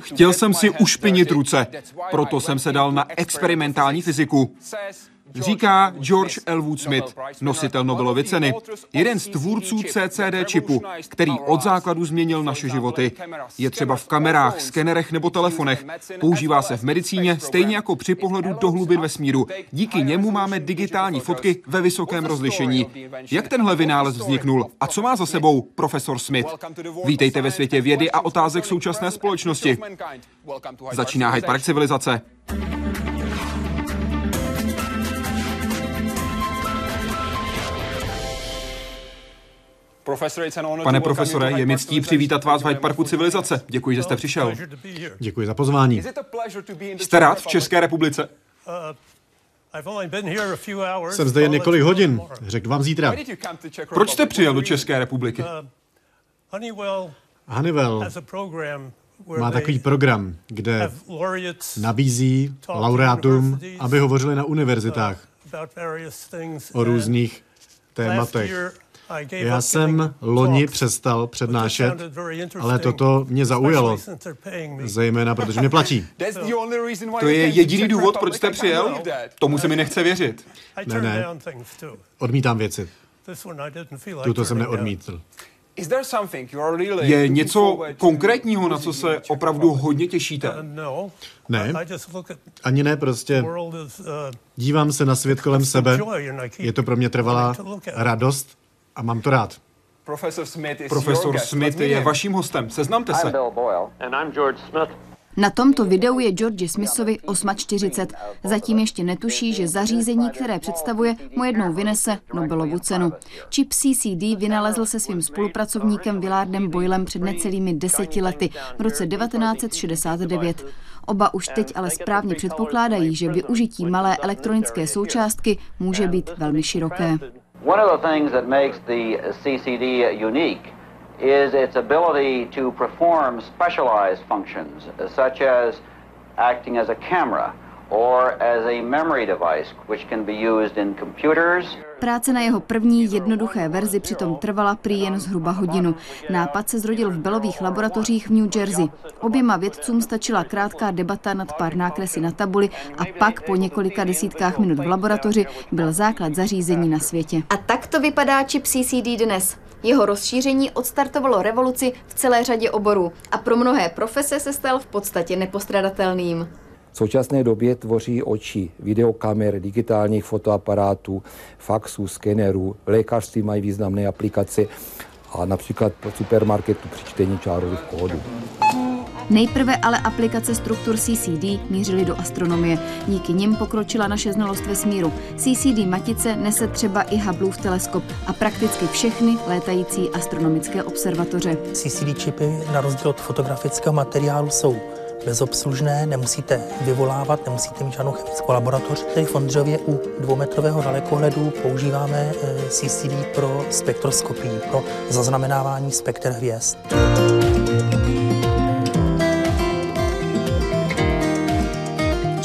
Chtěl jsem si ušpinit ruce, proto jsem se dal na experimentální fyziku. Říká George L. Wood Smith, nositel Nobelovy ceny, jeden z tvůrců CCD čipu, který od základu změnil naše životy. Je třeba v kamerách, skenerech nebo telefonech. Používá se v medicíně stejně jako při pohledu do hlubin vesmíru. Díky němu máme digitální fotky ve vysokém rozlišení. Jak tenhle vynález vzniknul a co má za sebou profesor Smith? Vítejte ve světě vědy a otázek současné společnosti. Začíná Hyde Park civilizace. Pane profesore, je mi ctí přivítat vás v Hyde Parku civilizace. Děkuji, že jste přišel. Děkuji za pozvání. Jste rád v České republice? Jsem zde jen několik hodin. Řeknu vám zítra. Proč jste přijel do České republiky? Honeywell má takový program, kde nabízí laureátům, aby hovořili na univerzitách o různých tématech. Já jsem loni přestal přednášet, ale toto mě zaujalo, zejména protože mě platí. To je jediný důvod, proč jste přijel? Tomu se mi nechce věřit. Ne, ne, odmítám věci. Tuto jsem neodmítl. Je něco konkrétního, na co se opravdu hodně těšíte? Ne, ani ne, prostě dívám se na svět kolem sebe. Je to pro mě trvalá radost a mám to rád. Profesor Smith, Profesor Smith je vaším hostem. Seznamte se. Na tomto videu je George Smithovi 840. Zatím ještě netuší, že zařízení, které představuje, mu jednou vynese Nobelovu cenu. Čip CCD vynalezl se svým spolupracovníkem Willardem Boylem před necelými deseti lety v roce 1969. Oba už teď ale správně předpokládají, že využití malé elektronické součástky může být velmi široké. One of the things that makes the CCD unique is its ability to perform specialized functions, such as acting as a camera or as a memory device, which can be used in computers Práce na jeho první jednoduché verzi přitom trvala prý jen zhruba hodinu. Nápad se zrodil v Belových laboratořích v New Jersey. Oběma vědcům stačila krátká debata nad pár nákresy na tabuli a pak po několika desítkách minut v laboratoři byl základ zařízení na světě. A tak to vypadá čip CCD dnes. Jeho rozšíření odstartovalo revoluci v celé řadě oborů a pro mnohé profese se stal v podstatě nepostradatelným. V současné době tvoří oči videokamer, digitálních fotoaparátů, faxů, skenerů, lékařství mají významné aplikace a například pro supermarketu při čtení čárových kódů. Nejprve ale aplikace struktur CCD mířily do astronomie. Díky nim pokročila naše znalost vesmíru. CCD matice nese třeba i Hubbleův teleskop a prakticky všechny létající astronomické observatoře. CCD čipy na rozdíl od fotografického materiálu jsou bezobslužné, nemusíte vyvolávat, nemusíte mít žádnou chemickou laboratoř. Tady v Ondřově u dvoumetrového dalekohledu používáme eh, CCD pro spektroskopii, pro zaznamenávání spektr hvězd.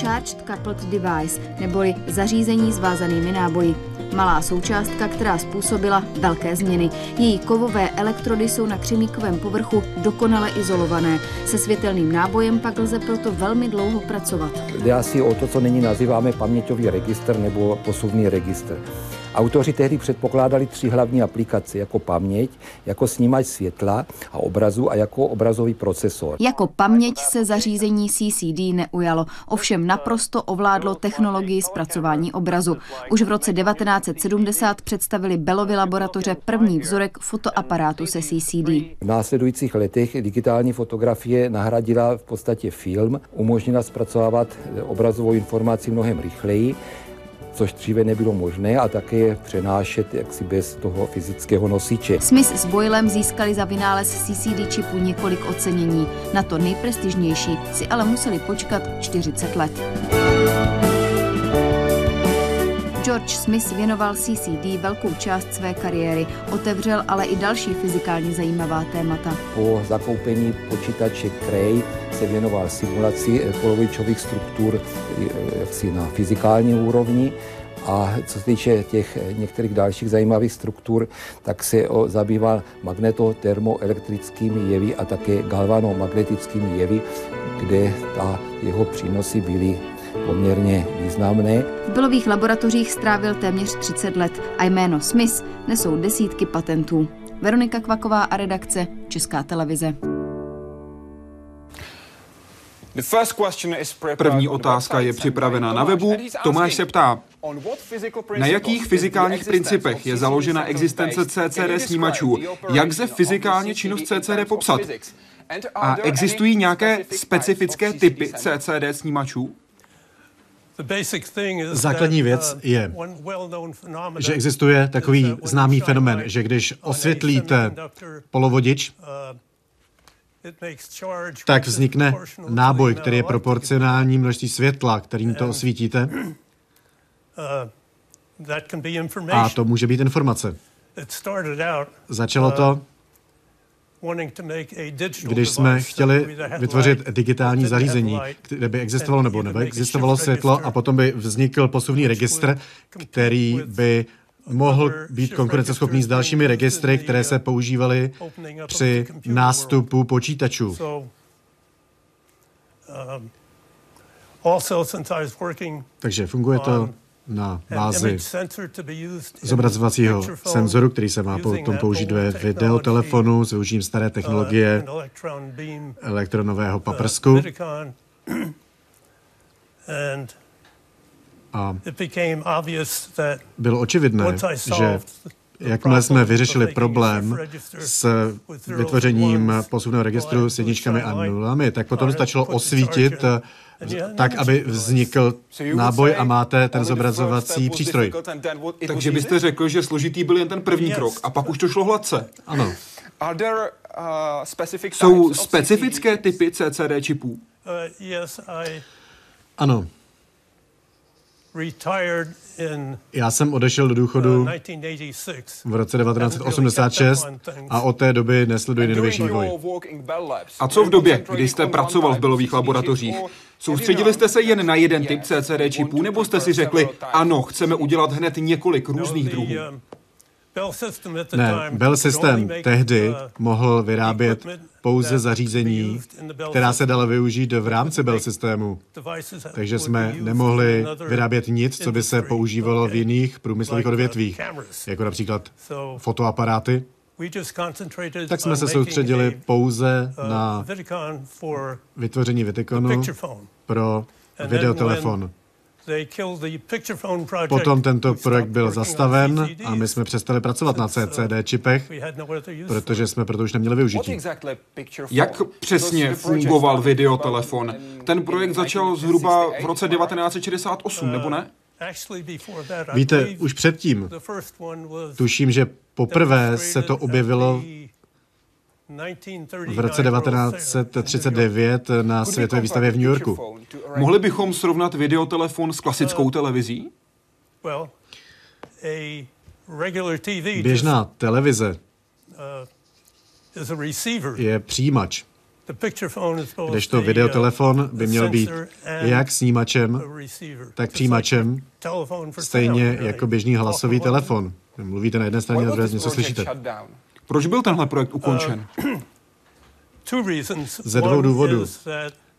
Charged Coupled Device, neboli zařízení s vázanými náboji. Malá součástka, která způsobila velké změny. Její kovové elektrody jsou na křemíkovém povrchu dokonale izolované. Se světelným nábojem pak lze proto velmi dlouho pracovat. Jde asi o to, co nyní nazýváme paměťový registr nebo posuvný registr. Autoři tehdy předpokládali tři hlavní aplikace, jako paměť, jako snímač světla a obrazu a jako obrazový procesor. Jako paměť se zařízení CCD neujalo, ovšem naprosto ovládlo technologii zpracování obrazu. Už v roce 1970 představili Bellovy laboratoře první vzorek fotoaparátu se CCD. V následujících letech digitální fotografie nahradila v podstatě film, umožnila zpracovávat obrazovou informaci mnohem rychleji což dříve nebylo možné a také přenášet jaksi bez toho fyzického nosiče. Smith s Boylem získali za vynález CCD čipu několik ocenění. Na to nejprestižnější si ale museli počkat 40 let. George Smith věnoval CCD velkou část své kariéry, otevřel ale i další fyzikálně zajímavá témata. Po zakoupení počítače Cray se věnoval simulaci polovičových struktur jaksi na fyzikální úrovni A co se týče těch některých dalších zajímavých struktur, tak se zabýval magnetotermoelektrickými jevy a také galvanomagnetickými jevy, kde ta jeho přínosy byly poměrně významné. V bylových laboratořích strávil téměř 30 let a jméno Smith nesou desítky patentů. Veronika Kvaková a redakce Česká televize. První otázka je připravena na webu. Tomáš se ptá, na jakých fyzikálních principech je založena existence CCD snímačů? Jak se fyzikálně činnost CCD popsat? A existují nějaké specifické typy CCD snímačů? Základní věc uh, je, že existuje takový známý fenomen, že když osvětlíte polovodič, uh, tak vznikne náboj, který je proporcionální množství světla, kterým to osvítíte. Uh, A to může být informace. Začalo to, když jsme chtěli vytvořit digitální zařízení, kde by existovalo nebo neexistovalo světlo a potom by vznikl posuvný registr, který by mohl být konkurenceschopný s dalšími registry, které se používaly při nástupu počítačů. Um, Takže funguje to na bázi zobrazovacího senzoru, který se má potom použít ve videotelefonu s využitím staré uh, technologie elektronového paprsku. A bylo očividné, že jakmile jsme vyřešili problém s vytvořením posuvného registru s jedničkami a nulami, tak potom stačilo osvítit tak, aby vznikl náboj a máte ten zobrazovací přístroj. Takže byste řekl, že složitý byl jen ten první krok a pak už to šlo hladce. Ano. Jsou specifické typy CCD čipů? Ano. Já jsem odešel do důchodu uh, v roce 1986 a od té doby nesleduji nejnovější vývoj. A co v době, kdy jste pracoval v Belových laboratořích? Soustředili jste se jen na jeden typ CCD čipů, nebo jste si řekli, ano, chceme udělat hned několik různých druhů? Ne, Bell System tehdy mohl vyrábět pouze zařízení, která se dala využít v rámci Bell systému. Takže jsme nemohli vyrábět nic, co by se používalo v jiných průmyslových odvětvích, jako například fotoaparáty. Tak jsme se soustředili pouze na vytvoření Viticonu pro videotelefon. Potom tento projekt byl zastaven a my jsme přestali pracovat na CCD čipech, protože jsme proto už neměli využití. Jak přesně fungoval videotelefon? Ten projekt začal zhruba v roce 1968, nebo ne? Víte, už předtím, tuším, že poprvé se to objevilo v roce 1939 na světové výstavě v New Yorku. Mohli bychom srovnat videotelefon s klasickou televizí? Běžná televize je přijímač, kdežto videotelefon by měl být jak snímačem, tak přijímačem, stejně jako běžný hlasový telefon. Mluvíte na jedné straně, na druhé něco slyšíte. Proč byl tenhle projekt ukončen? Uh, Ze dvou důvodů.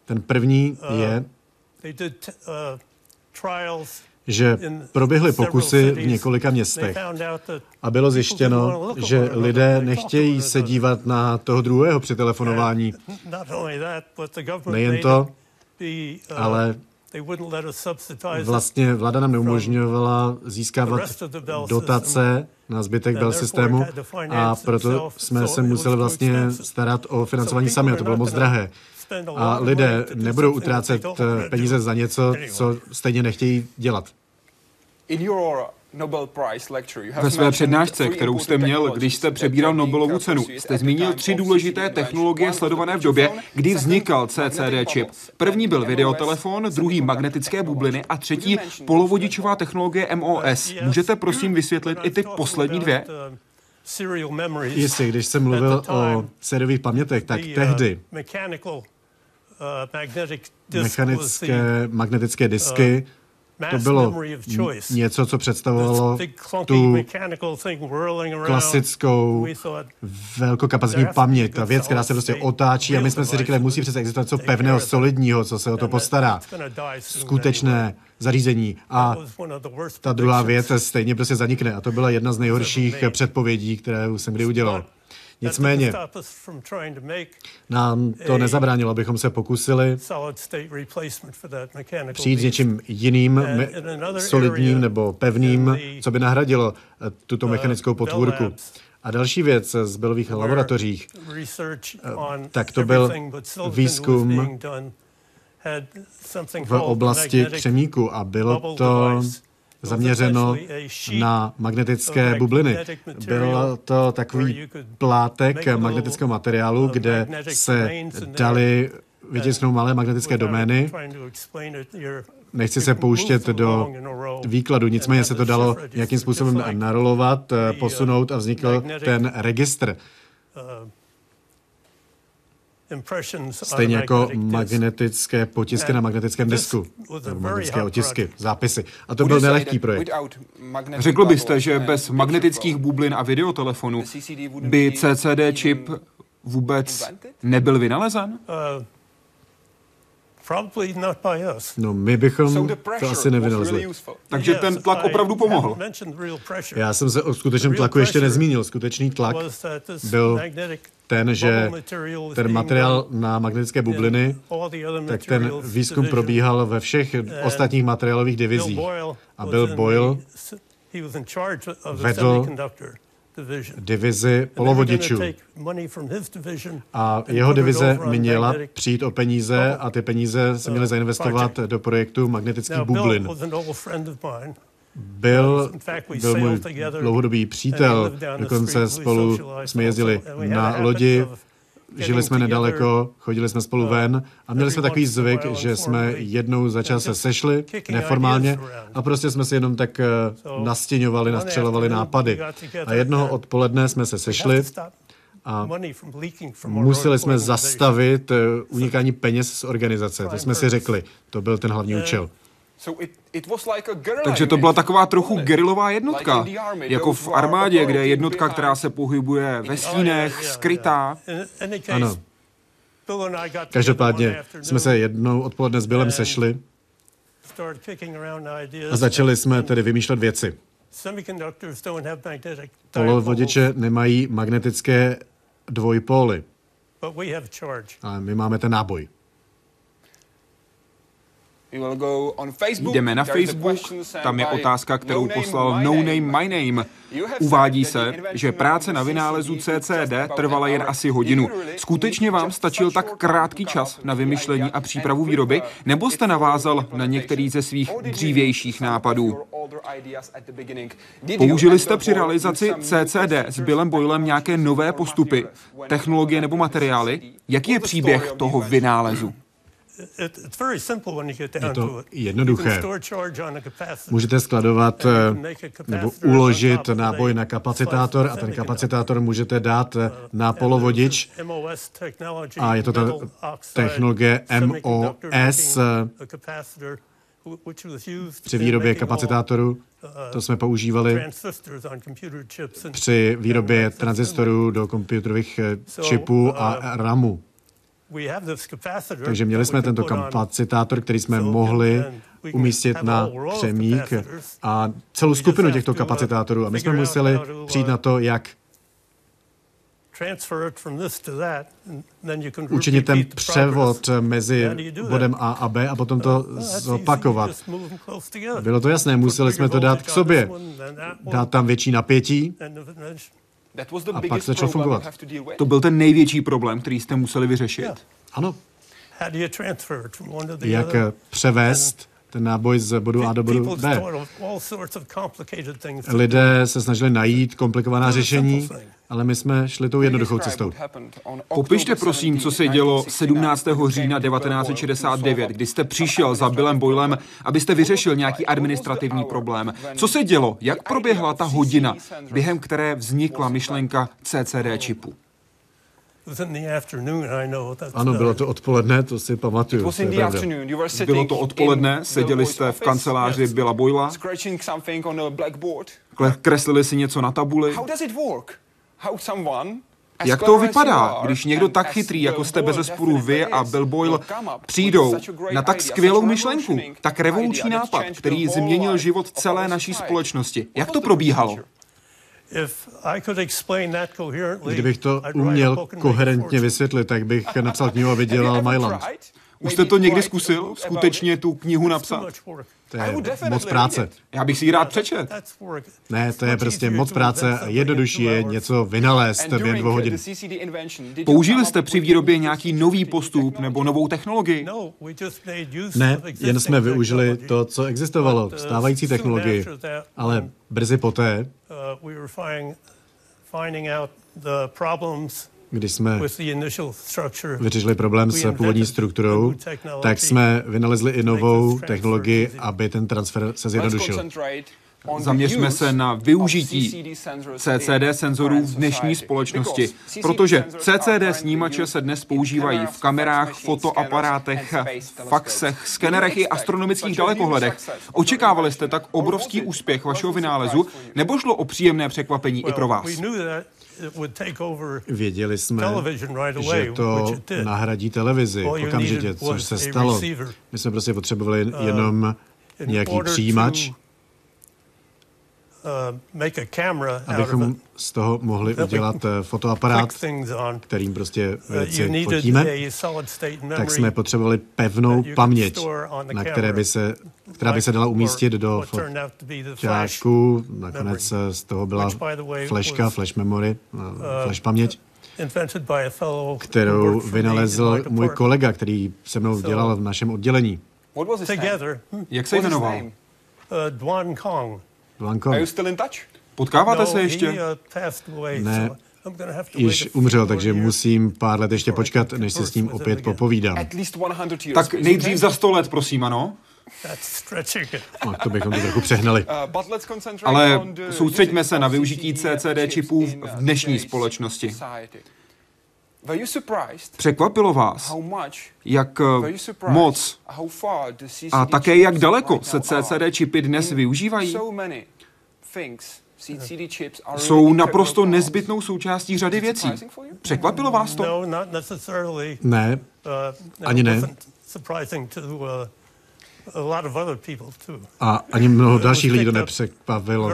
Ten první uh, je, uh, že proběhly pokusy v několika městech a bylo zjištěno, že lidé nechtějí se dívat na toho druhého při telefonování. Nejen to, ale Vlastně vláda nám neumožňovala získávat dotace na zbytek Bell systému a proto jsme se museli vlastně starat o financování sami a to bylo moc drahé. A lidé nebudou utrácet peníze za něco, co stejně nechtějí dělat. Ve své přednášce, kterou jste měl, když jste přebíral Nobelovu cenu, jste zmínil tři důležité technologie sledované v době, kdy vznikal CCD čip. První byl videotelefon, druhý magnetické bubliny a třetí polovodičová technologie MOS. Můžete prosím vysvětlit i ty poslední dvě? Jistě, když jsem mluvil o sériových pamětech, tak tehdy mechanické magnetické disky to bylo něco, co představovalo tu klasickou velkokapacitní paměť, ta věc, která se prostě otáčí a my jsme si říkali, musí přece existovat něco pevného, solidního, co se o to postará. Skutečné zařízení. A ta druhá věc stejně prostě zanikne. A to byla jedna z nejhorších předpovědí, které jsem kdy udělal. Nicméně nám to nezabránilo, abychom se pokusili přijít s něčím jiným, solidním nebo pevným, co by nahradilo eh, tuto mechanickou potvůrku. A další věc z bylových laboratořích, eh, tak to byl výzkum v oblasti křemíku a bylo to zaměřeno na magnetické bubliny. Byl to takový plátek magnetického materiálu, kde se dali vytisknout malé magnetické domény. Nechci se pouštět do výkladu, nicméně se to dalo nějakým způsobem narolovat, posunout a vznikl ten registr. Stejně jako magnetické potisky na magnetickém disku, magnetické otisky, zápisy. A to byl nelehký projekt. Řekl byste, že bez magnetických bublin a videotelefonu by CCD čip vůbec nebyl vynalezen? Uh, No, my bychom to asi nevynalezli. Takže ten tlak opravdu pomohl. Já jsem se o skutečném tlaku ještě nezmínil. Skutečný tlak byl ten, že ten materiál na magnetické bubliny, tak ten výzkum probíhal ve všech ostatních materiálových divizích. A Bill Boyle vedl divizi polovodičů. A jeho divize měla přijít o peníze a ty peníze se měly zainvestovat do projektu magnetických bublin. Byl, byl můj dlouhodobý přítel, dokonce spolu jsme jezdili na lodi, žili jsme nedaleko, chodili jsme spolu ven a měli jsme takový zvyk, že jsme jednou za čas se sešli neformálně a prostě jsme si jenom tak eh, nastěňovali, nastřelovali nápady. A jednoho odpoledne jsme se sešli a museli jsme zastavit eh, unikání peněz z organizace. To jsme si řekli. To byl ten hlavní účel. Takže to byla taková trochu gerilová jednotka, jako v armádě, kde je jednotka, která se pohybuje ve stínech, skrytá. Ano. Každopádně jsme se jednou odpoledne s Billem sešli a začali jsme tedy vymýšlet věci. Polovodiče nemají magnetické dvojpóly, ale my máme ten náboj. Jdeme na Facebook, tam je otázka, kterou no poslal No Name My Name. Uvádí se, že práce na vynálezu CCD trvala jen asi hodinu. Skutečně vám stačil tak krátký čas na vymyšlení a přípravu výroby, nebo jste navázal na některý ze svých dřívějších nápadů? Použili jste při realizaci CCD s Billem Boylem nějaké nové postupy, technologie nebo materiály? Jaký je příběh toho vynálezu? Je to jednoduché. Můžete skladovat nebo uložit náboj na kapacitátor a ten kapacitátor můžete dát uh, na polovodič a je to ta technologie MOS při výrobě kapacitátoru. To jsme používali při výrobě tranzistorů do počítačových čipů a RAMu. Takže měli jsme tento kapacitátor, který jsme mohli umístit na křemík a celou skupinu těchto kapacitátorů. A my jsme museli přijít na to, jak učinit ten převod mezi bodem A a B a potom to zopakovat. Bylo to jasné, museli jsme to dát k sobě, dát tam větší napětí a pak začal fungovat. To byl ten největší problém, který jste museli vyřešit? Ano. Jak převést ten náboj z bodu A do bodu B. Lidé se snažili najít komplikovaná řešení, ale my jsme šli tou jednoduchou cestou. Popište prosím, co se dělo 17. října 1969, kdy jste přišel za Billem Boylem, abyste vyřešil nějaký administrativní problém. Co se dělo? Jak proběhla ta hodina, během které vznikla myšlenka CCD čipu? Ano, bylo to odpoledne, to si pamatuju. To bylo to odpoledne, seděli jste v kanceláři Billa Boyla, kreslili si něco na tabuli. Jak to vypadá, když někdo tak chytrý, jako jste bez zesporu vy a Bill Boyle, přijdou na tak skvělou myšlenku, tak revoluční nápad, který změnil život celé naší společnosti? Jak to probíhalo? Kdybych to uměl koherentně vysvětlit, tak bych napsal knihu a vydělal Myland. Už jste to někdy zkusil? Skutečně tu knihu napsat? To je moc práce. Já bych si ji rád přečet. Ne, to je prostě moc práce a jednodušší je něco vynalézt během dvou hodin. Použili jste při výrobě nějaký nový postup nebo novou technologii? Ne, jen jsme využili to, co existovalo, stávající technologii. Ale brzy poté když jsme vyřešili problém s původní strukturou, tak jsme vynalezli i novou technologii, aby ten transfer se zjednodušil. Zaměřme se na využití CCD senzorů v dnešní společnosti, protože CCD snímače se dnes používají v kamerách, fotoaparátech, faxech, skenerech i astronomických dalekohledech. Očekávali jste tak obrovský úspěch vašeho vynálezu, nebo šlo o příjemné překvapení i pro vás? Věděli jsme, že to nahradí televizi okamžitě, což se stalo. My jsme prostě potřebovali uh, jenom nějaký přijímač, abychom z toho mohli udělat eh, fotoaparát, kterým prostě uh, věci fotíme, tak jsme potřebovali pevnou paměť, na které by se, která by se dala umístit do fotáčku. Nakonec eh, z toho byla flashka, flash memory, eh, flash paměť kterou vynalezl můj kolega, který se mnou dělal v našem oddělení. Jak se jmenoval? Duan Kong. Duan Kong. Are you still in touch? Potkáváte se ještě? Uh, ne, již umřel, takže musím pár let ještě počkat, než se s ním opět popovídám. Tak nejdřív za sto let, prosím, ano? No, to bychom to trochu přehnali. Uh, Ale soustřeďme se na využití CCD čipů v dnešní společnosti. Překvapilo vás, jak moc a také jak daleko se CCD čipy dnes využívají? jsou naprosto nezbytnou součástí řady věcí. Překvapilo vás to? No, ne, ani ne. A ani mnoho dalších lidí to nepřekvapilo,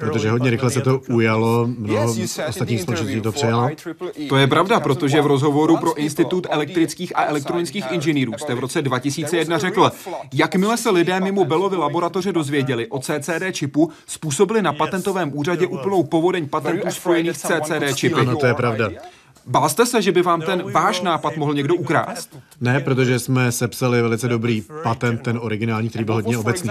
protože hodně rychle se to ujalo, mnoho ostatních společností to přejalo. To je pravda, protože v rozhovoru pro Institut elektrických a elektronických inženýrů jste v roce 2001 řekl, jakmile se lidé mimo Bellovy laboratoře dozvěděli o CCD čipu, způsobili na patentovém úřadě úplnou povodeň patentů spojených s CCD čipy. Ano, to je pravda. Bál jste se, že by vám ten váš nápad mohl někdo ukrást? Ne, protože jsme sepsali velice dobrý patent, ten originální, který byl hodně obecný.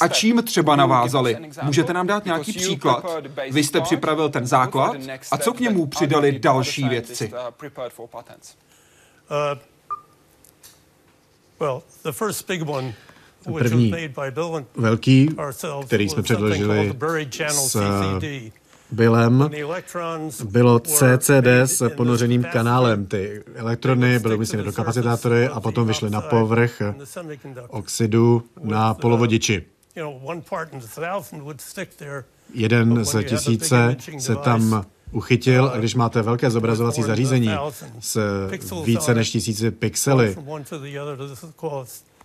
A čím třeba navázali? Můžete nám dát nějaký příklad? Vy jste připravil ten základ a co k němu přidali další vědci? První velký, který jsme předložili s Billem bylo CCD s ponořeným kanálem. Ty elektrony byly umístěny do kapacitátory a potom vyšly na povrch oxidu na polovodiči. Jeden z tisíce se tam uchytil a když máte velké zobrazovací zařízení s více než tisíci pixely,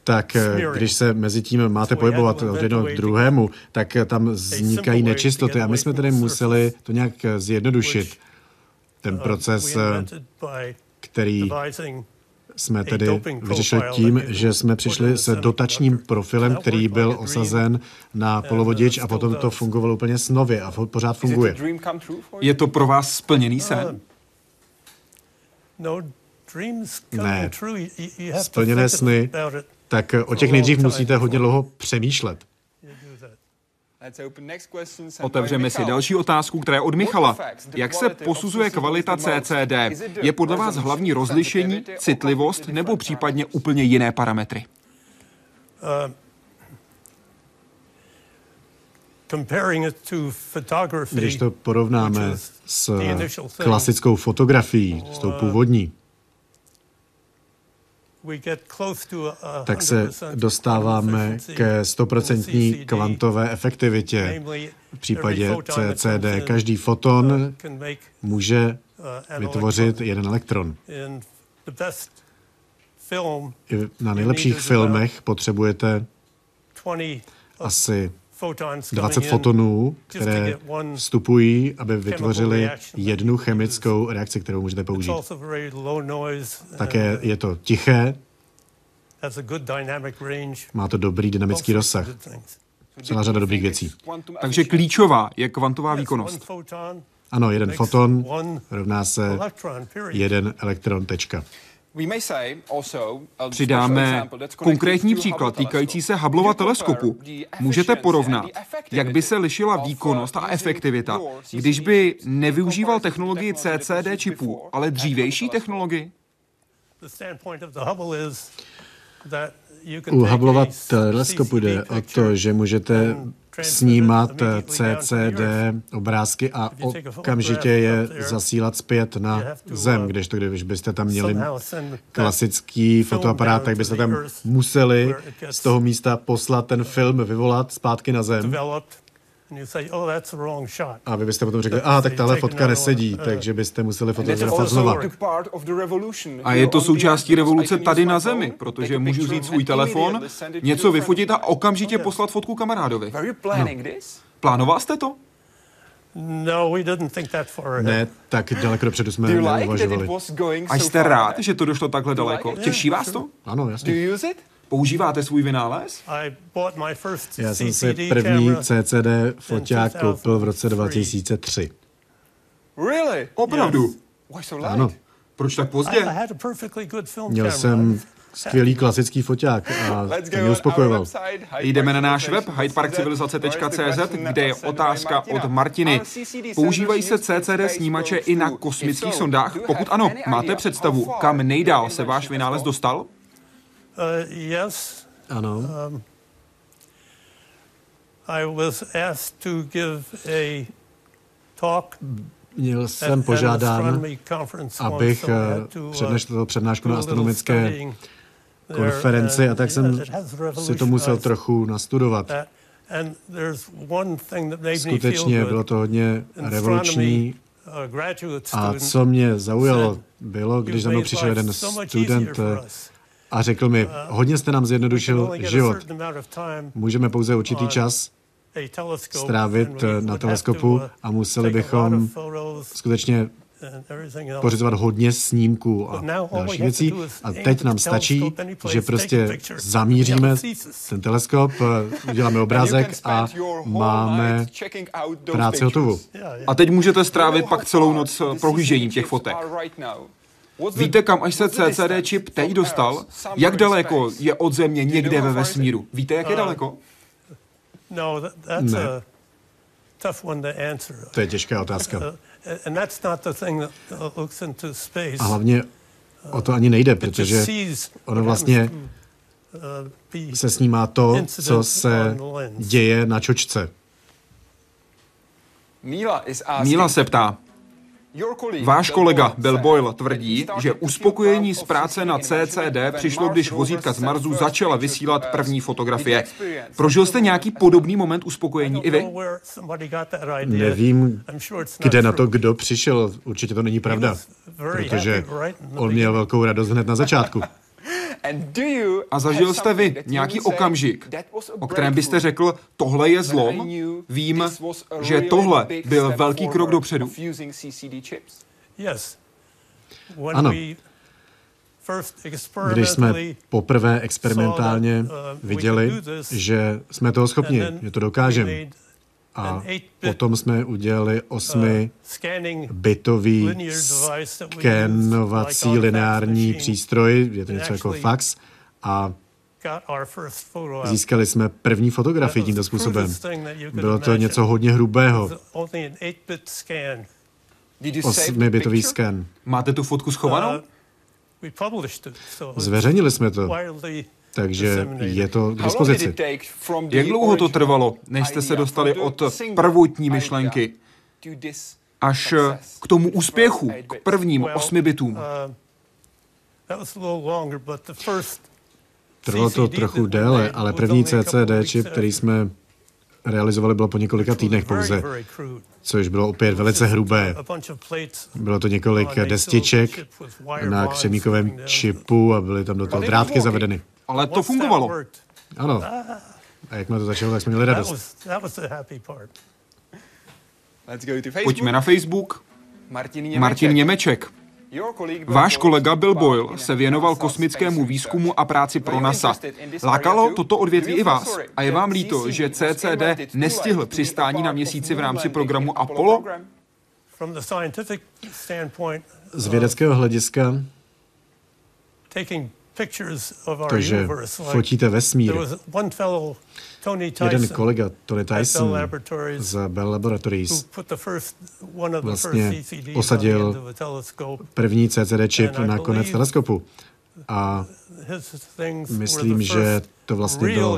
tak eh, když se mezi tím máte pohybovat od jednoho k druhému, tak eh, tam vznikají nečistoty a my jsme tedy museli to nějak eh, zjednodušit. Ten proces, který jsme tedy vyřešili tím, že jsme přišli s dotačním profilem, který byl osazen na polovodič a potom to fungovalo úplně snově a pořád funguje. Je to pro vás splněný sen? No, ne, splněné sny tak o těch nejdřív musíte hodně dlouho přemýšlet. Otevřeme si další otázku, která je od Michala. Jak se posuzuje kvalita CCD? Je podle vás hlavní rozlišení, citlivost nebo případně úplně jiné parametry? Když to porovnáme s klasickou fotografií, s tou původní, tak se dostáváme ke stoprocentní kvantové efektivitě. V případě CCD každý foton může vytvořit jeden elektron. Na nejlepších filmech potřebujete asi 20 fotonů, které vstupují, aby vytvořili jednu chemickou reakci, kterou můžete použít. Také je to tiché, má to dobrý dynamický rozsah. Celá řada dobrých věcí. Takže klíčová je kvantová výkonnost. Ano, jeden foton rovná se jeden elektron, tečka. Přidáme konkrétní příklad týkající se Hubbleova teleskopu. Můžete porovnat, jak by se lišila výkonnost a efektivita, když by nevyužíval technologii CCD čipů, ale dřívější technologii? U Hubbleova teleskopu jde o to, že můžete snímat CCD obrázky a okamžitě je zasílat zpět na Zem, když to když byste tam měli klasický fotoaparát, tak byste tam museli z toho místa poslat ten film, vyvolat zpátky na Zem. A vy byste potom řekli, a tak tahle fotka nesedí, takže byste museli fotografovat znova. A je to součástí revoluce tady na Zemi, protože můžu vzít svůj telefon, něco vyfotit a okamžitě poslat fotku kamarádovi. No. Plánoval jste to? Ne, tak daleko dopředu jsme neuvažovali. A jste rád, že to došlo takhle daleko? Těší vás to? Ano, jasně. Používáte svůj vynález? Já jsem si první CCD foťák koupil v roce 2003. Really? Opravdu? Ano. Proč tak pozdě? Měl jsem skvělý klasický foťák a to mě uspokojoval. Jdeme na náš web hydeparkcivilizace.cz, kde je otázka od Martiny. Používají se CCD snímače i na kosmických sondách? Pokud ano, máte představu, kam nejdál se váš vynález dostal? Uh, yes. Ano. Um, I was asked to give a talk Měl jsem požádán, abych uh, přednesl přednášku na astronomické konferenci a tak jsem si to musel trochu nastudovat. Skutečně bylo to hodně revoluční a co mě zaujalo, bylo, když za mnou přišel jeden student a řekl mi, hodně jste nám zjednodušil život. Můžeme pouze určitý čas strávit na teleskopu a museli bychom skutečně pořizovat hodně snímků a další věcí. A teď nám stačí, že prostě zamíříme ten teleskop, uděláme obrázek a máme práci hotovou. A teď můžete strávit pak celou noc prohlížením těch fotek. Víte, kam až se CCD čip teď dostal? Jak daleko je od Země někde ve vesmíru? Víte, jak je uh, daleko? No, ne. To je těžká otázka. A hlavně o to ani nejde, protože ono vlastně uh, se snímá to, co se děje na čočce. Míla se ptá, Váš kolega Bill Boyle tvrdí, že uspokojení z práce na CCD přišlo, když vozítka z Marsu začala vysílat první fotografie. Prožil jste nějaký podobný moment uspokojení i vy? Nevím, kde na to kdo přišel. Určitě to není pravda, protože on měl velkou radost hned na začátku. A zažil jste vy nějaký okamžik, o kterém byste řekl, tohle je zlom? Vím, že tohle byl velký krok dopředu. Ano. Když jsme poprvé experimentálně uh, viděli, že jsme toho schopni, že to dokážeme, a potom jsme udělali osmi bitový skenovací lineární přístroj, je to něco jako fax, a Získali jsme první fotografii tímto způsobem. Bylo to něco hodně hrubého. Osmibitový sken. Máte tu fotku schovanou? Zveřejnili jsme to. Takže je to k dispozici. Jak dlouho to trvalo, než jste se dostali od prvotní myšlenky až k tomu úspěchu, k prvním osmi bitům? Trvalo to trochu déle, ale první CCD čip, který jsme realizovali, bylo po několika týdnech pouze, což bylo opět velice hrubé. Bylo to několik destiček na křemíkovém čipu a byly tam do toho drátky zavedeny. Ale to fungovalo. Ano. A jak jsme to začalo, tak jsme měli radost. Pojďme na Facebook. Martin Němeček. Váš kolega Bill Boyle se věnoval kosmickému výzkumu a práci pro NASA. Lákalo toto odvětví i vás a je vám líto, že CCD nestihl přistání na měsíci v rámci programu Apollo? Z vědeckého hlediska to, že fotíte vesmír. Jeden kolega, Tony Tyson z Bell Laboratories, vlastně osadil první CCD čip na konec teleskopu. A myslím, že to vlastně bylo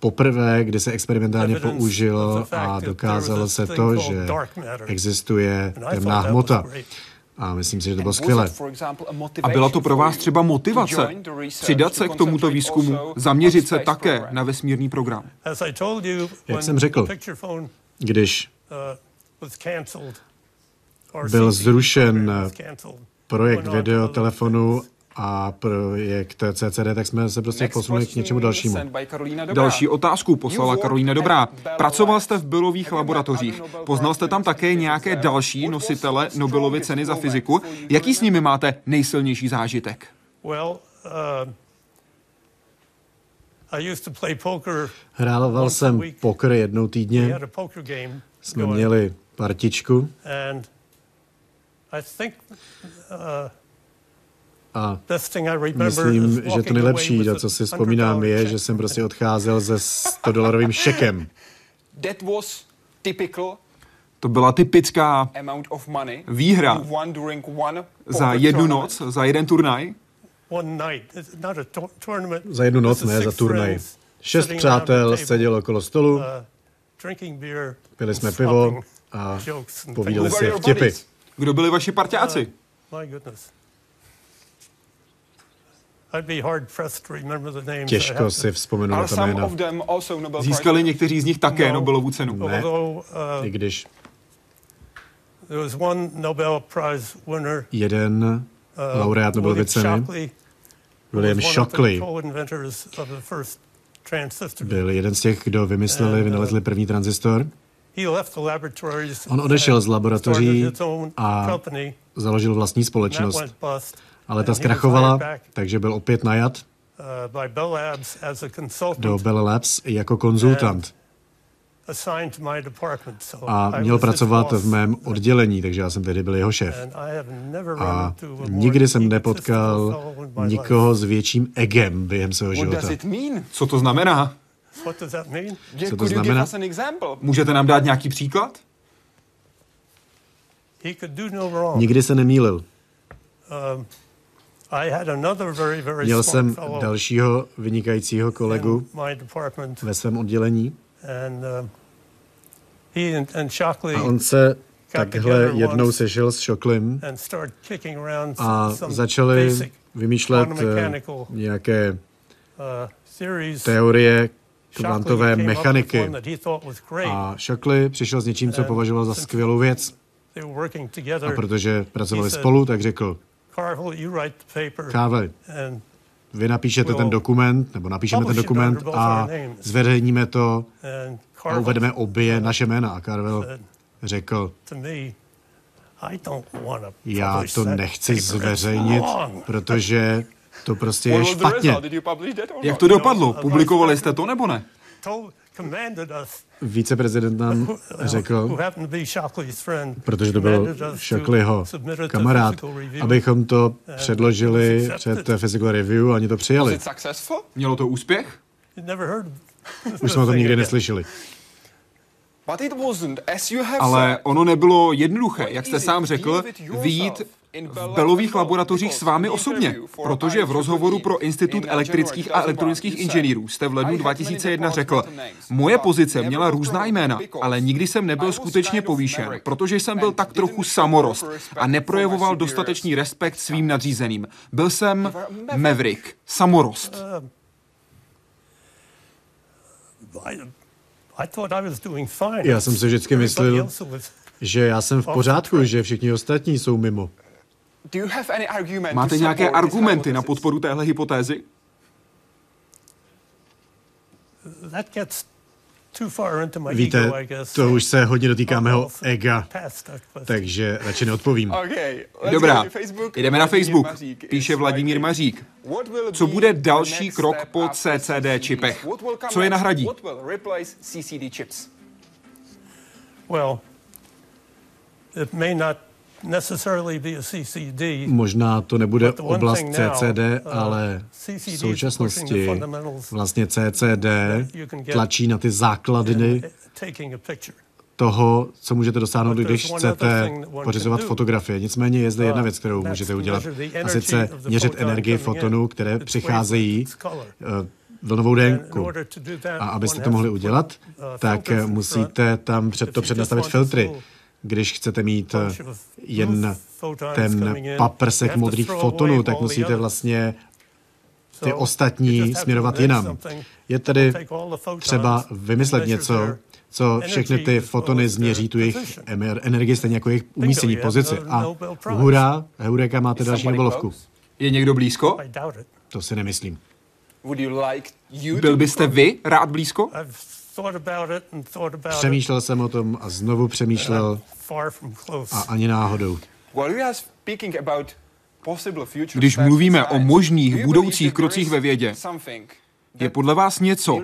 poprvé, kdy se experimentálně použilo a dokázalo se to, že existuje temná hmota. A myslím si, že to bylo skvělé. A byla to pro vás třeba motivace přidat se k tomuto výzkumu, zaměřit se také na vesmírný program? Jak jsem řekl, když byl zrušen projekt videotelefonu a projekt CCD, tak jsme se prostě posunuli k něčemu dalšímu. Další otázku poslala Karolína Dobrá. Pracoval jste v Bilových laboratořích. Poznal jste tam také nějaké další nositele Nobelovy ceny za fyziku. Jaký s nimi máte nejsilnější zážitek? Hrával jsem poker jednou týdně. Jsme měli partičku. A myslím, že to nejlepší, na co si vzpomínám, je, že jsem prostě odcházel se 100 dolarovým šekem. To byla typická výhra za jednu noc, za jeden turnaj. Za jednu noc, ne za turnaj. Šest přátel sedělo okolo stolu, pili jsme pivo a povídali si vtipy. Kdo byli vaši parťáci? Těžko si vzpomenu na to jména. Získali někteří z nich také no, Nobelovu cenu. Ne, uh, i když jeden uh, laureát Nobelovy ceny, William Shockley, byl jeden z těch, kdo vymysleli, uh, vynalezli první tranzistor. On odešel z laboratoří a založil vlastní společnost ale ta zkrachovala, takže byl opět najat uh, do Bell Labs jako konzultant. A měl pracovat v mém oddělení, takže já jsem tedy byl jeho šéf. A nikdy jsem nepotkal nikoho s větším egem během svého života. Co to znamená? Co to znamená? Můžete nám dát nějaký příklad? No nikdy se nemýlil. Měl jsem dalšího vynikajícího kolegu ve svém oddělení. Uh, a on se takhle jednou sešel s Shocklim a začali vymýšlet eh, nějaké uh, teorie kvantové mechaniky. A Shockley přišel s něčím, co považoval za skvělou věc. A protože pracovali spolu, tak řekl, Carvel, vy napíšete ten dokument, nebo napíšeme ten dokument a zveřejníme to a uvedeme obě naše jména. A Carvel řekl, já to nechci zveřejnit, protože to prostě je špatně. Jak to dopadlo? Publikovali jste to nebo ne? Viceprezident nám řekl, protože to byl Shockleyho kamarád, abychom to předložili před Physical Review a oni to přijali. Mělo to úspěch? Už jsme o tom nikdy neslyšeli. Ale ono nebylo jednoduché, jak jste sám řekl, vyjít v Belových laboratořích s vámi osobně, protože v rozhovoru pro Institut elektrických a elektronických inženýrů jste v lednu 2001 řekl, moje pozice měla různá jména, ale nikdy jsem nebyl skutečně povýšen, protože jsem byl tak trochu samorost a neprojevoval dostatečný respekt svým nadřízeným. Byl jsem Maverick, samorost. Já jsem si vždycky myslel, že já jsem v pořádku, že všichni ostatní jsou mimo. Máte nějaké argumenty na podporu téhle hypotézy? Víte, to už se hodně dotýká mého ega, takže radši neodpovím. Dobrá, jdeme na Facebook, píše Vladimír Mařík. Co bude další krok po CCD čipech? Co je nahradí? Well, it may not Možná to nebude oblast CCD, uh, ale v současnosti vlastně CCD tlačí na ty základny toho, co můžete dosáhnout, když chcete pořizovat fotografie. Nicméně je zde jedna věc, kterou můžete udělat, a sice měřit energii fotonů, které přicházejí vlnovou délku. A abyste to mohli udělat, uh, tak musíte tam před to přednastavit filtry když chcete mít eh, jen ten paprsek modrých fotonů, tak musíte vlastně ty ostatní směrovat jinam. Je tedy třeba vymyslet něco, co všechny ty fotony změří tu jejich energii, stejně jako jejich umístění pozici. A hurá, Heureka, máte další Nobelovku. Je někdo blízko? To si nemyslím. Byl byste vy rád blízko? Přemýšlel jsem o tom a znovu přemýšlel a ani náhodou. Když mluvíme o možných budoucích krocích ve vědě, je podle vás něco,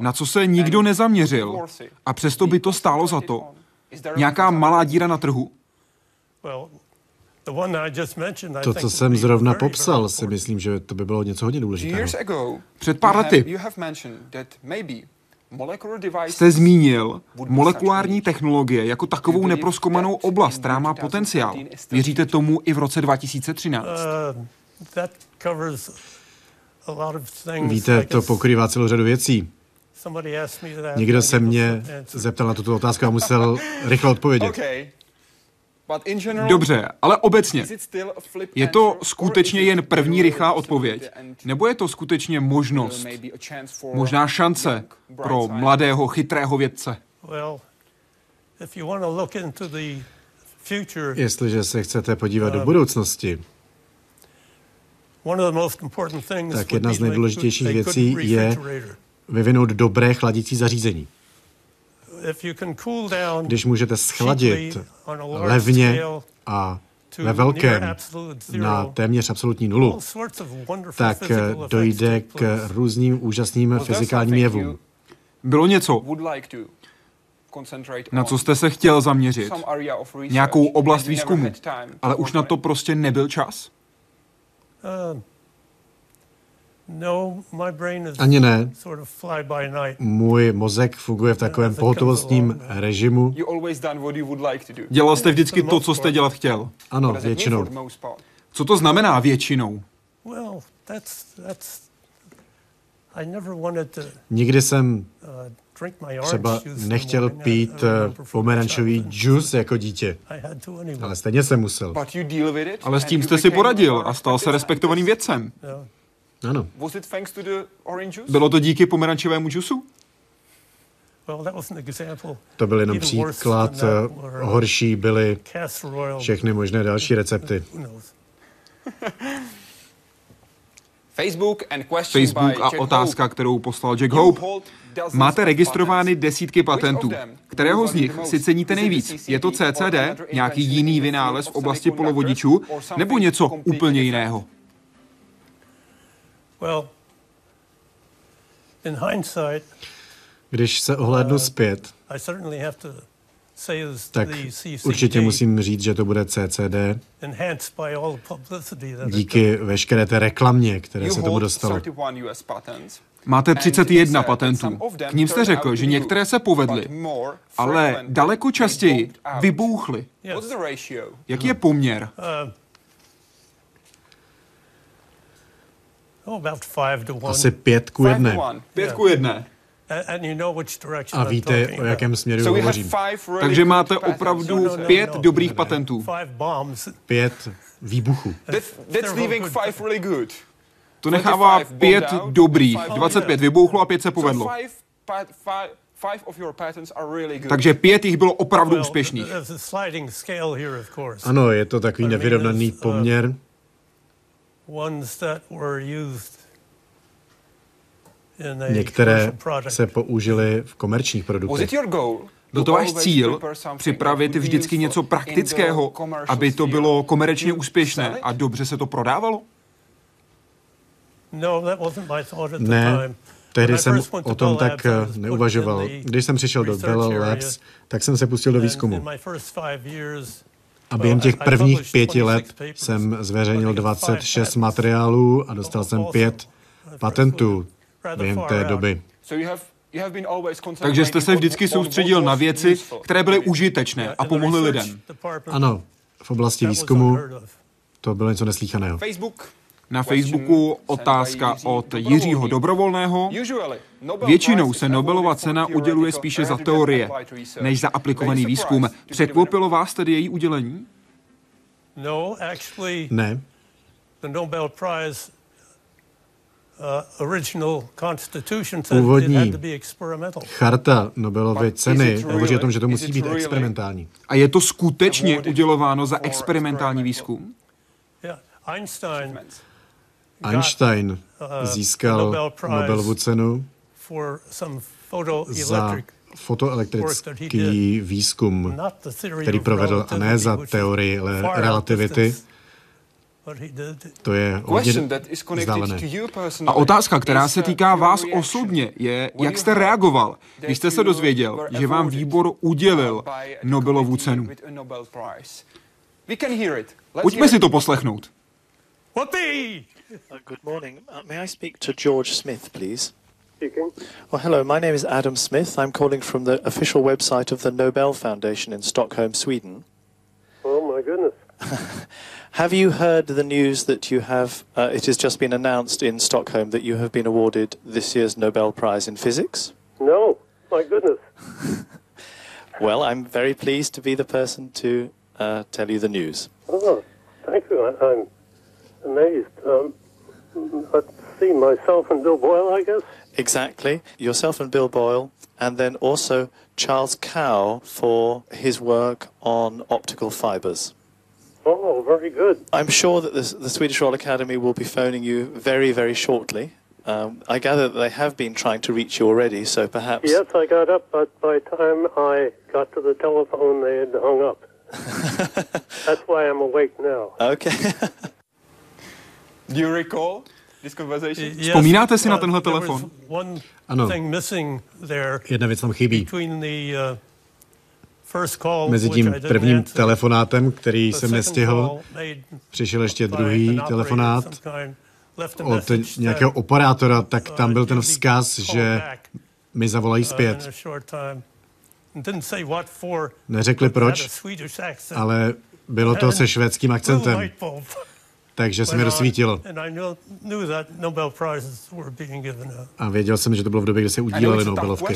na co se nikdo nezaměřil a přesto by to stálo za to? Nějaká malá díra na trhu? To, co jsem zrovna popsal, si myslím, že to by bylo něco hodně důležitého. Před pár lety jste zmínil molekulární technologie jako takovou neproskomanou oblast, která má potenciál. Věříte tomu i v roce 2013? Uh, Víte, to pokrývá celou řadu věcí. Někdo se mě zeptal na tuto otázku a musel rychle odpovědět. Dobře, ale obecně. Je to skutečně jen první rychlá odpověď? Nebo je to skutečně možnost, možná šance pro mladého, chytrého vědce? Jestliže se chcete podívat do budoucnosti, tak jedna z nejdůležitějších věcí je vyvinout dobré chladící zařízení. Když můžete schladit levně a ve velkém na téměř absolutní nulu, tak dojde k různým úžasným fyzikálním jevům. Bylo něco, na co jste se chtěl zaměřit, nějakou oblast výzkumu, ale už na to prostě nebyl čas? No, Ani ne. Můj mozek funguje v takovém pohotovostním režimu. Dělal jste vždycky to, co jste dělat chtěl? Ano, většinou. Co to znamená většinou? Nikdy jsem uh, třeba nechtěl pít uh, pomerančový džus jako dítě, ale stejně jsem musel. Ale s tím jste si poradil a stal se respektovaným vědcem. Ano. Bylo to díky pomerančovému džusu? To byl jenom příklad, eh, horší byly všechny možné další recepty. Facebook a otázka, kterou poslal Jack Hope. Máte registrovány desítky patentů. Kterého z nich si ceníte nejvíc? Je to CCD, nějaký jiný vynález v oblasti polovodičů, nebo něco úplně jiného? Když se ohlédnu uh, zpět, tak určitě musím říct, že to bude CCD díky veškeré té reklamě, které se tomu dostalo. Máte 31 patentů. K ním jste řekl, že některé se povedly, ale daleko častěji vybouchly. Jaký je poměr? Asi pět ku jedné. Pět ku jedné. A víte, o jakém směru hovořím. Takže máte opravdu pět dobrých patentů. Pět výbuchů. To nechává pět dobrých. 25 vybouchlo a pět se povedlo. Takže pět jich bylo opravdu úspěšných. Ano, je to takový nevyrovnaný poměr. Některé se použily v komerčních produktech. Byl to váš cíl připravit vždycky něco praktického, aby to bylo komerčně úspěšné a dobře se to prodávalo? Ne, tehdy jsem o tom tak neuvažoval. Když jsem přišel do Bell Labs, tak jsem se pustil do výzkumu. A během těch prvních pěti let jsem zveřejnil 26 materiálů a dostal jsem pět patentů během té doby. Takže jste se vždycky soustředil na věci, které byly užitečné a pomohly lidem. Ano, v oblasti výzkumu to bylo něco neslíchaného. Na Facebooku otázka od Jiřího Dobrovolného. Většinou se Nobelova cena uděluje spíše za teorie, než za aplikovaný výzkum. Překvapilo vás tedy její udělení? Ne. Původní charta Nobelovy ceny hovoří o tom, že to musí být experimentální. A je to skutečně udělováno za experimentální výzkum? Einstein získal Nobelovu cenu za fotoelektrický výzkum, který provedl a ne za teorii relativity, to je hodně vzdálené. A otázka, která se týká vás osobně, je, jak jste reagoval, když jste se dozvěděl, že vám výbor udělil Nobelovu cenu. Pojďme si to poslechnout. Good morning. Uh, may I speak to George Smith, please? Speaking. Well, hello. My name is Adam Smith. I'm calling from the official website of the Nobel Foundation in Stockholm, Sweden. Oh my goodness. Have you heard the news that you have, uh, it has just been announced in Stockholm that you have been awarded this year's Nobel Prize in Physics? No, my goodness. well, I'm very pleased to be the person to uh, tell you the news. Oh, thank you. I, am amazed. Um, let's see, myself and Bill Boyle, I guess? Exactly. Yourself and Bill Boyle, and then also Charles Cow for his work on optical fibers. Oh, very good. I'm sure that the, the Swedish Royal Academy will be phoning you very, very shortly. Um, I gather that they have been trying to reach you already, so perhaps. Yes, I got up, but by the time I got to the telephone, they had hung up. That's why I'm awake now. Okay. Do you recall this conversation? Vzpomínáte si na tenhle telefon? Ano. Jedna věc tam chybí. Mezi tím prvním telefonátem, který jsem nestihl, přišel ještě druhý telefonát od nějakého operátora, tak tam byl ten vzkaz, že mi zavolají zpět. Neřekli proč, ale bylo to se švédským akcentem. Takže se mi rozsvítilo. A věděl jsem, že to bylo v době, kdy se udílely Nobelovky.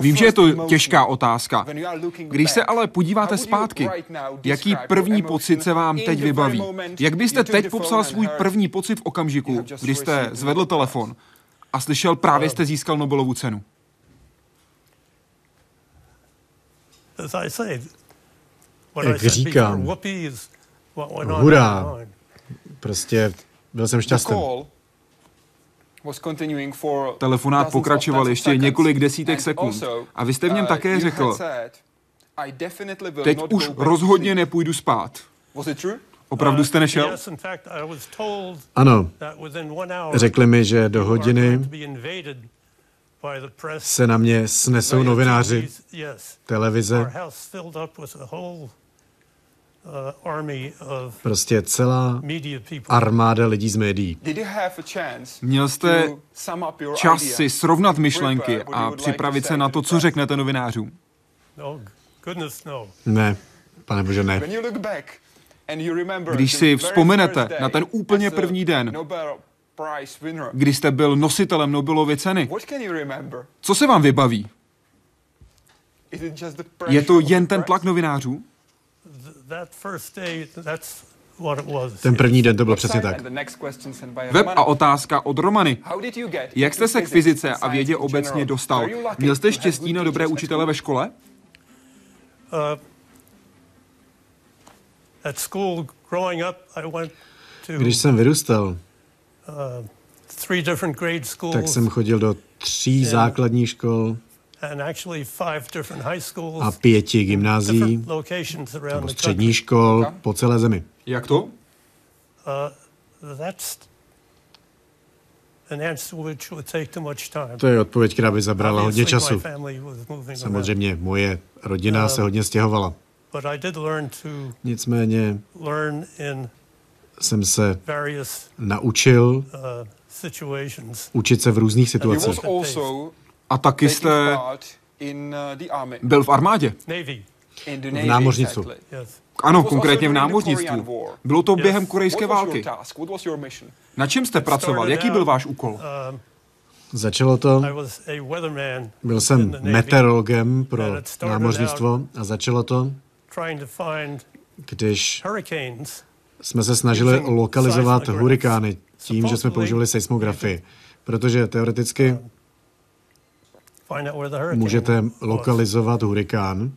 Vím, že je to těžká otázka. Když se ale podíváte zpátky, jaký první pocit se vám teď vybaví? Jak byste teď popsal svůj první pocit v okamžiku, kdy jste zvedl telefon a slyšel právě jste získal Nobelovu cenu? Jak říkám, hurá, prostě byl jsem šťastný. Telefonát pokračoval ještě několik desítek sekund. a vy jste v něm uh, také řekl, teď už rozhodně nepůjdu spát. Opravdu jste nešel? Ano. Řekli mi, že do hodiny se na mě snesou novináři, televize, prostě celá armáda lidí z médií. Měl jste čas si srovnat myšlenky a připravit se na to, co řeknete novinářům? Ne, pane bože, ne. Když si vzpomenete na ten úplně první den, kdy jste byl nositelem Nobelovy ceny, co se vám vybaví? Je to jen ten tlak novinářů? Ten první den to byl přesně tak. Web a otázka od Romany. Jak jste se k fyzice a vědě obecně dostal? Měl jste štěstí na dobré učitele ve škole? Uh, Když jsem vyrůstal, uh, tak jsem chodil do tří základních škol a pěti gymnázií nebo střední škol po celé zemi. Jak to? Uh, to je odpověď, která by zabrala hodně času. Samozřejmě moje rodina se hodně stěhovala. Nicméně jsem se naučil uh, učit se v různých situacích. A taky jste byl v armádě. V námořnictvu. Ano, konkrétně v námořnictvu. Bylo to během korejské války. Na čem jste pracoval? Jaký byl váš úkol? Um, Začalo to, byl jsem meteorologem pro námořnictvo a začalo to, když jsme se snažili lokalizovat hurikány tím, že jsme používali seismografii. Protože teoreticky můžete lokalizovat hurikán,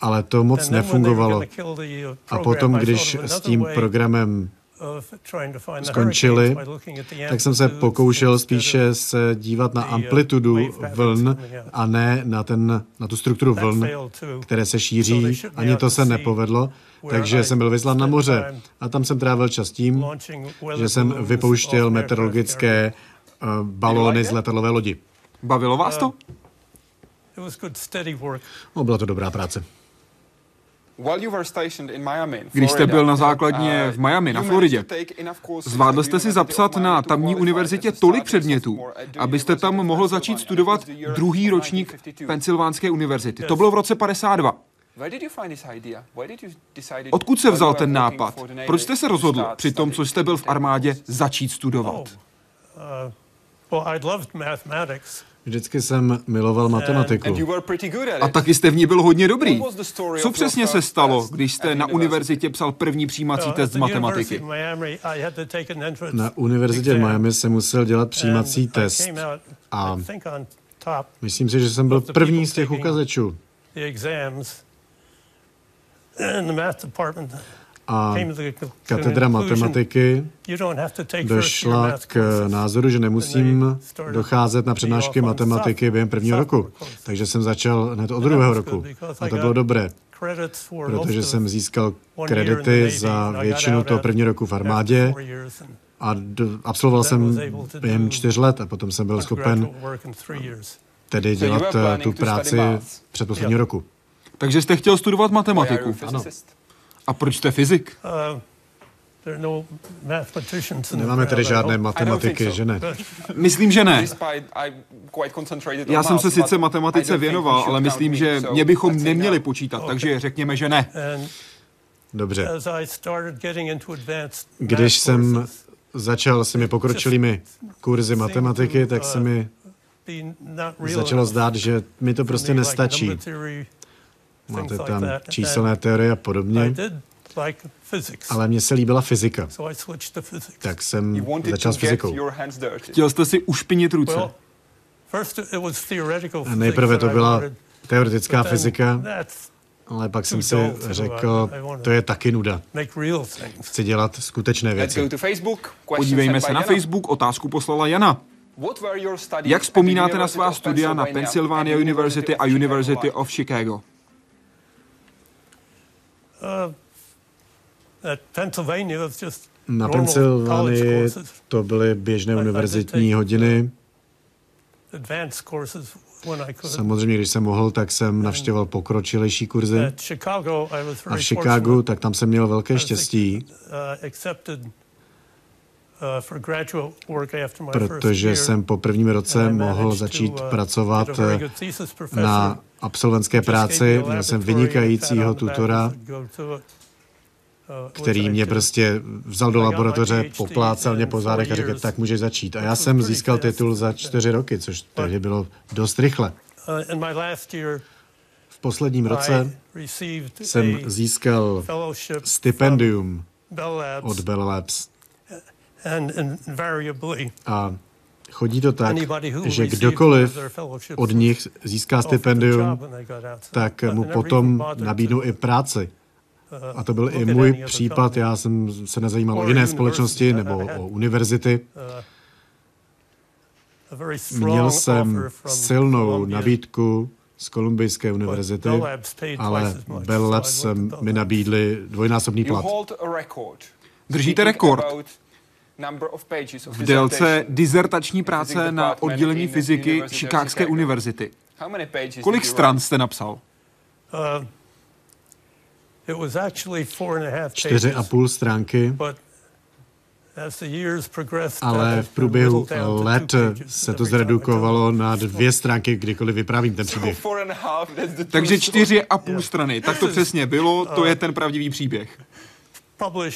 ale to moc nefungovalo. A potom, když s tím programem skončili, tak jsem se pokoušel spíše se dívat na amplitudu vln a ne na, ten, na tu strukturu vln, které se šíří. Ani to se nepovedlo, takže jsem byl vyslán na moře a tam jsem trávil čas tím, že jsem vypouštěl meteorologické uh, balóny z letadlové lodi. Bavilo vás to? No, byla to dobrá práce. Když jste byl na základně v Miami, na Floridě, zvládl jste si zapsat na tamní univerzitě tolik předmětů, abyste tam mohl začít studovat druhý ročník Pensylvánské univerzity. To bylo v roce 52. Odkud se vzal ten nápad? Proč jste se rozhodl při tom, co jste byl v armádě, začít studovat? Oh, uh, Vždycky jsem miloval matematiku. A taky jste v ní byl hodně dobrý. Co přesně se stalo, když jste na univerzitě psal první přijímací test z matematiky? Na univerzitě v Miami jsem musel dělat přijímací test a myslím si, že jsem byl první z těch uchazečů a katedra matematiky došla k názoru, že nemusím docházet na přednášky matematiky během prvního roku. Takže jsem začal hned od druhého roku. A to bylo dobré, protože jsem získal kredity za většinu toho prvního roku v armádě a do, absolvoval jsem během čtyř let a potom jsem byl schopen tedy dělat eh, tu práci před posledního roku. Takže jste chtěl studovat matematiku? Ano. A proč jste fyzik? Uh, no Nemáme tedy žádné matematiky, že ne? Myslím, že ne. Já jsem se sice matematice věnoval, ale myslím, že mě bychom neměli počítat, takže řekněme, že ne. Dobře. Když jsem začal s těmi pokročilými kurzy matematiky, tak se mi začalo zdát, že mi to prostě nestačí. Máte tam číselné teorie a podobně. Ale mně se líbila fyzika. Tak jsem začal s fyzikou. Chtěl jste si ušpinit ruce. A nejprve to byla teoretická fyzika, ale pak jsem si řekl, to je taky nuda. Chci dělat skutečné věci. Podívejme se na Facebook, otázku poslala Jana. Jak vzpomínáte na svá studia na Pennsylvania University a University of Chicago? Na Pensylvánii to byly běžné univerzitní hodiny. Samozřejmě, když jsem mohl, tak jsem navštěvoval pokročilejší kurzy. A v Chicagu, tak tam jsem měl velké štěstí, protože jsem po prvním roce mohl začít pracovat na absolventské práci. Měl jsem vynikajícího tutora, který mě prostě vzal do laboratoře, poplácal mě po zádech a řekl, tak můžeš začít. A já jsem získal titul za čtyři roky, což tehdy bylo dost rychle. V posledním roce jsem získal stipendium od Bell Labs. A chodí to tak, že kdokoliv od nich získá stipendium, tak mu potom nabídnou i práci. A to byl i můj případ. Já jsem se nezajímal o jiné společnosti nebo o univerzity. Měl jsem silnou nabídku z Kolumbijské univerzity, ale Bell Labs mi nabídli dvojnásobný plat. Držíte rekord v délce dizertační práce na oddělení fyziky Chicagské univerzity. Kolik stran jste napsal? Uh, čtyři a půl stránky, ale v průběhu let se to zredukovalo na dvě stránky, kdykoliv vyprávím ten příběh. Takže čtyři a půl strany, tak to přesně bylo, to je ten pravdivý příběh.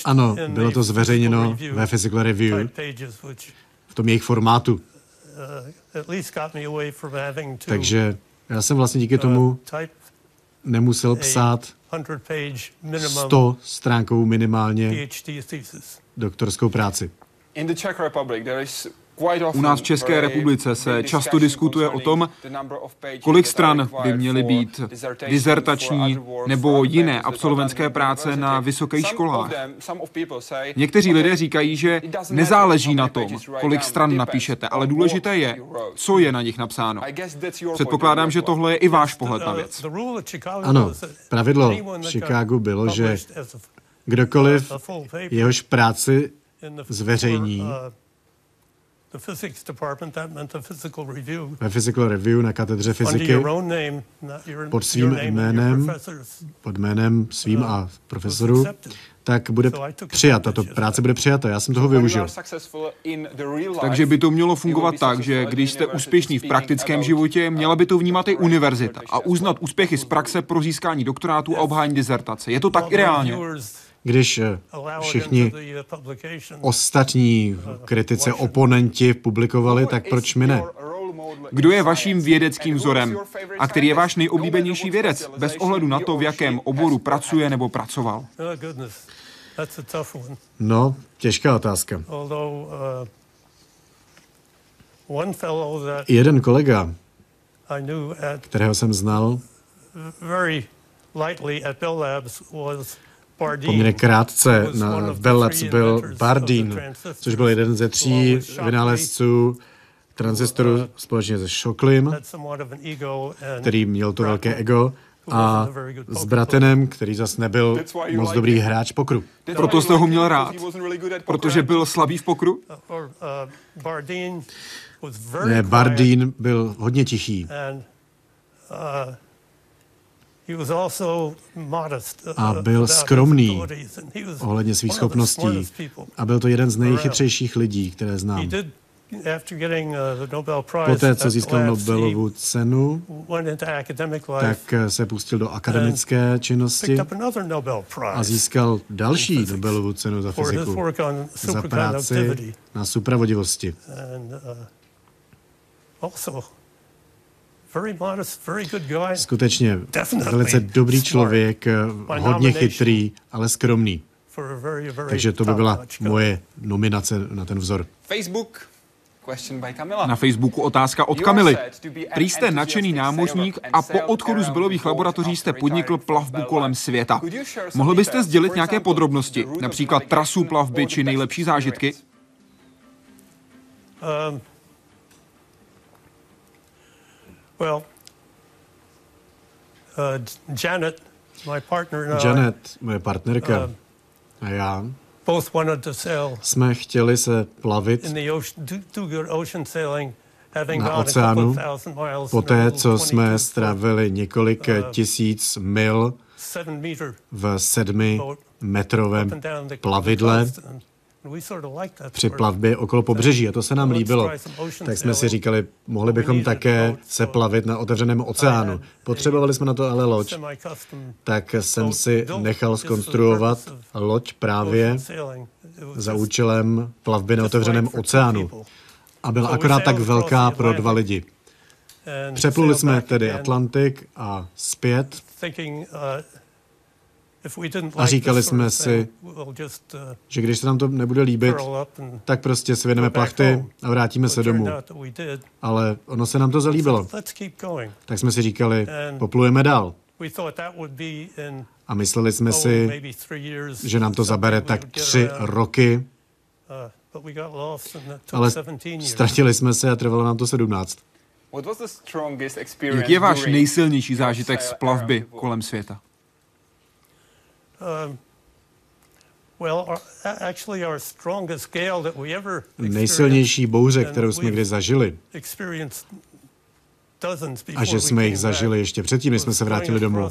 Ano, bylo to zveřejněno ve Physical Review v tom jejich formátu. Uh, Takže já jsem vlastně díky tomu uh, nemusel psát 100 stránkovou minimálně doktorskou práci. U nás v České republice se často diskutuje o tom, kolik stran by měly být dizertační nebo jiné absolventské práce na vysokých školách. Někteří lidé říkají, že nezáleží na tom, kolik stran napíšete, ale důležité je, co je na nich napsáno. Předpokládám, že tohle je i váš pohled na věc. Ano, pravidlo v Chicagu bylo, že kdokoliv jehož práci zveřejní, ve Physical Review na katedře fyziky pod svým jménem, pod jménem svým a profesorů, tak bude přijat, tato práce bude přijata. Já jsem toho využil. Takže by to mělo fungovat tak, že když jste úspěšný v praktickém životě, měla by to vnímat i univerzita a uznat úspěchy z praxe pro získání doktorátu a obhájení dizertace. Je to tak i reálně? Když eh, všichni ostatní kritice, oponenti publikovali, tak proč my ne? Kdo je vaším vědeckým vzorem? a který je váš nejoblíbenější vědec, bez ohledu na to, v jakém oboru pracuje nebo pracoval? No, těžká otázka. Jeden kolega, kterého jsem znal, poměrně krátce na Bell Labs byl Bardeen, což byl jeden ze tří vynálezců transistoru společně se Shocklim, který měl to velké ego, a s Bratenem, který zas nebyl moc dobrý hráč pokru. Proto jste ho měl rád? Protože byl slabý v pokru? Ne, Bardeen byl hodně tichý. A byl skromný ohledně svých schopností. A byl to jeden z nejchytřejších lidí, které znám. Poté, co získal Nobelovu cenu, tak se pustil do akademické činnosti a získal další Nobelovu cenu za fyziku, za práci na supravodivosti. Skutečně velice dobrý člověk, hodně chytrý, ale skromný. Takže to by byla moje nominace na ten vzor. Facebook. Na Facebooku otázka od Kamily. Prý jste nadšený námořník a po odchodu z bylových laboratoří jste podnikl plavbu kolem světa. Mohl byste sdělit nějaké podrobnosti, například trasu plavby či nejlepší zážitky? Um, Well, uh, Janet, my partner and Janet, moje partnerka uh, a já jsme chtěli se plavit na oceánu, poté co jsme strávili několik uh, tisíc mil v sedmi metrovém plavidle při plavbě okolo pobřeží a to se nám líbilo. Tak jsme si říkali, mohli bychom také se plavit na otevřeném oceánu. Potřebovali jsme na to ale loď. Tak jsem si nechal skonstruovat loď právě za účelem plavby na otevřeném oceánu. A byla akorát tak velká pro dva lidi. Přepluli jsme tedy Atlantik a zpět a říkali jsme si, uh, že když se nám to nebude líbit, tak prostě si věneme plachty a vrátíme se domů. Ale ono se nám to zalíbilo. Tak jsme si říkali, poplujeme dál. A mysleli jsme oh, si, že nám to zabere tak tři roky, uh, ale ztratili jsme se a trvalo nám to sedmnáct. Jaký je váš nejsilnější zážitek z plavby kolem světa? Nejsilnější bouře, kterou jsme kdy zažili, a že jsme jich zažili ještě předtím, než jsme se vrátili domů,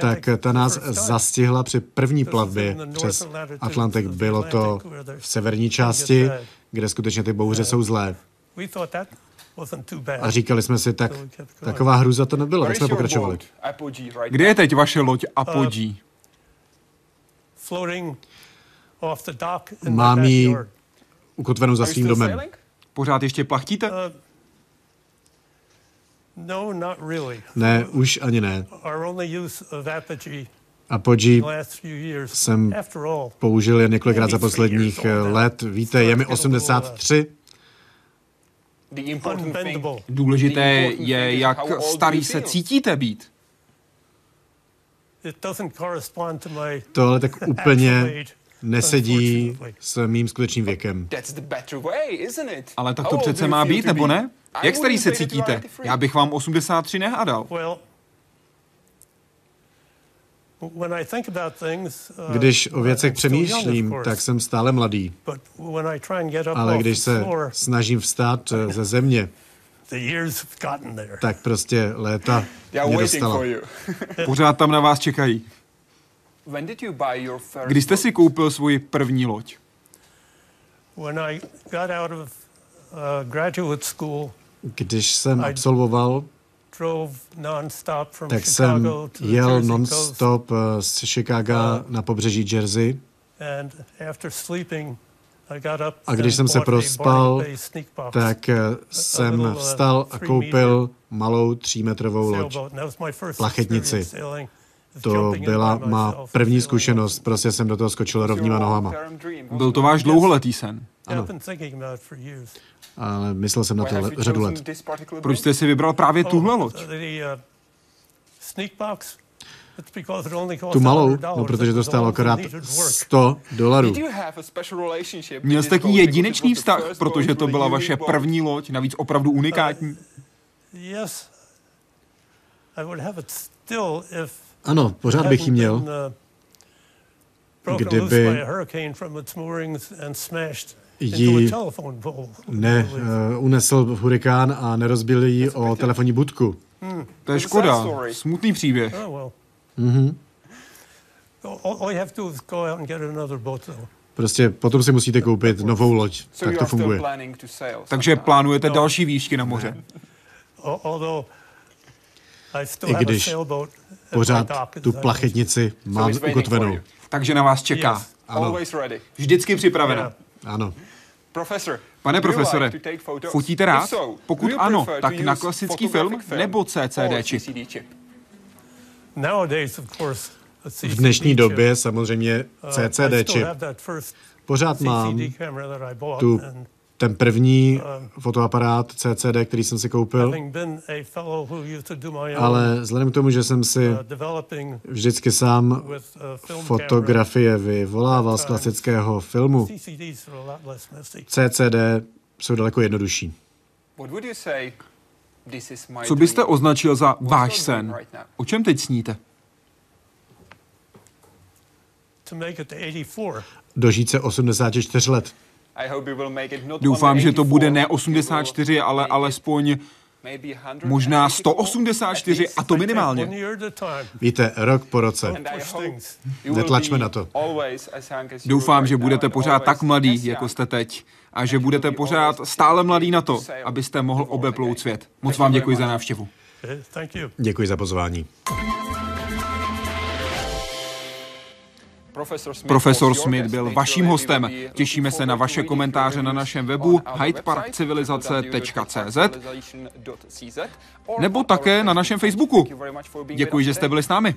tak ta nás zastihla při první plavbě přes Atlantik. Bylo to v severní části, kde skutečně ty bouře jsou zlé. A říkali jsme si, tak taková hruza to nebylo, tak jsme pokračovali. Kde je teď vaše loď Apogee? Mám ji ukotvenou za svým domem. Pořád ještě plachtíte? Uh, no, ne, už ani ne. Apogee jsem použil jen několikrát za posledních let. Víte, je mi 83. Důležité je, jak starý se cítíte být. To ale tak úplně nesedí s mým skutečným věkem. Ale tak to přece má být, nebo ne? Jak starý se cítíte? Já bych vám 83 nehádal. Uh, když o věcech přemýšlím, tak jsem stále mladý. Ale když se snažím vstát uh, ze země, tak prostě léta mě dostala. Pořád tam na vás čekají. Kdy jste si koupil svoji první loď? Uh, Když jsem absolvoval, tak jsem jel non-stop uh, z Chicaga na pobřeží Jersey. A když jsem se prospal, tak eh, jsem vstal a koupil malou třímetrovou loď, plachetnici. To byla má první zkušenost, prostě jsem do toho skočil rovníma nohama. Byl to váš dlouholetý sen? Ano. Ale myslel jsem na to le- řadu let. Proč jste si vybral právě tuhle loď? Tu malou? No, protože to stálo akorát 100 dolarů. Měl jste ní jedinečný vztah, protože to byla vaše první loď, navíc opravdu unikátní? Ano, pořád bych ji měl, kdyby ji neunesl uh, hurikán a nerozbil ji o telefonní budku. Hmm. To je škoda. Smutný příběh. Mm-hmm. Prostě potom si musíte koupit novou loď. Tak to funguje. Takže plánujete další výšky na moře. I když pořád tu plachetnici mám ukotvenou. Takže na vás čeká. Ano. Vždycky připravena. Ano. Pane profesore, fotíte rád? Pokud ano, tak na klasický film nebo CCD čip? V dnešní době samozřejmě uh, CCD čip. Pořád mám tu, ten první um, fotoaparát CCD, který jsem si koupil, ale vzhledem k tomu, že jsem si uh, vždycky sám uh, fotografie vyvolával z klasického filmu, CCD jsou daleko jednodušší. Co byste označil za váš sen? O čem teď sníte? dožít se 84 let. Doufám, že to bude ne 84, ale alespoň možná 184 a to minimálně. Víte, rok po roce. Netlačme na to. Doufám, že budete pořád tak mladý, jako jste teď. A že budete pořád stále mladý na to, abyste mohl obeplout svět. Moc vám děkuji za návštěvu. Děkuji za pozvání. Profesor Smith byl vaším hostem. Těšíme se na vaše komentáře na našem webu hydeparkcivilizace.cz nebo také na našem Facebooku. Děkuji, že jste byli s námi.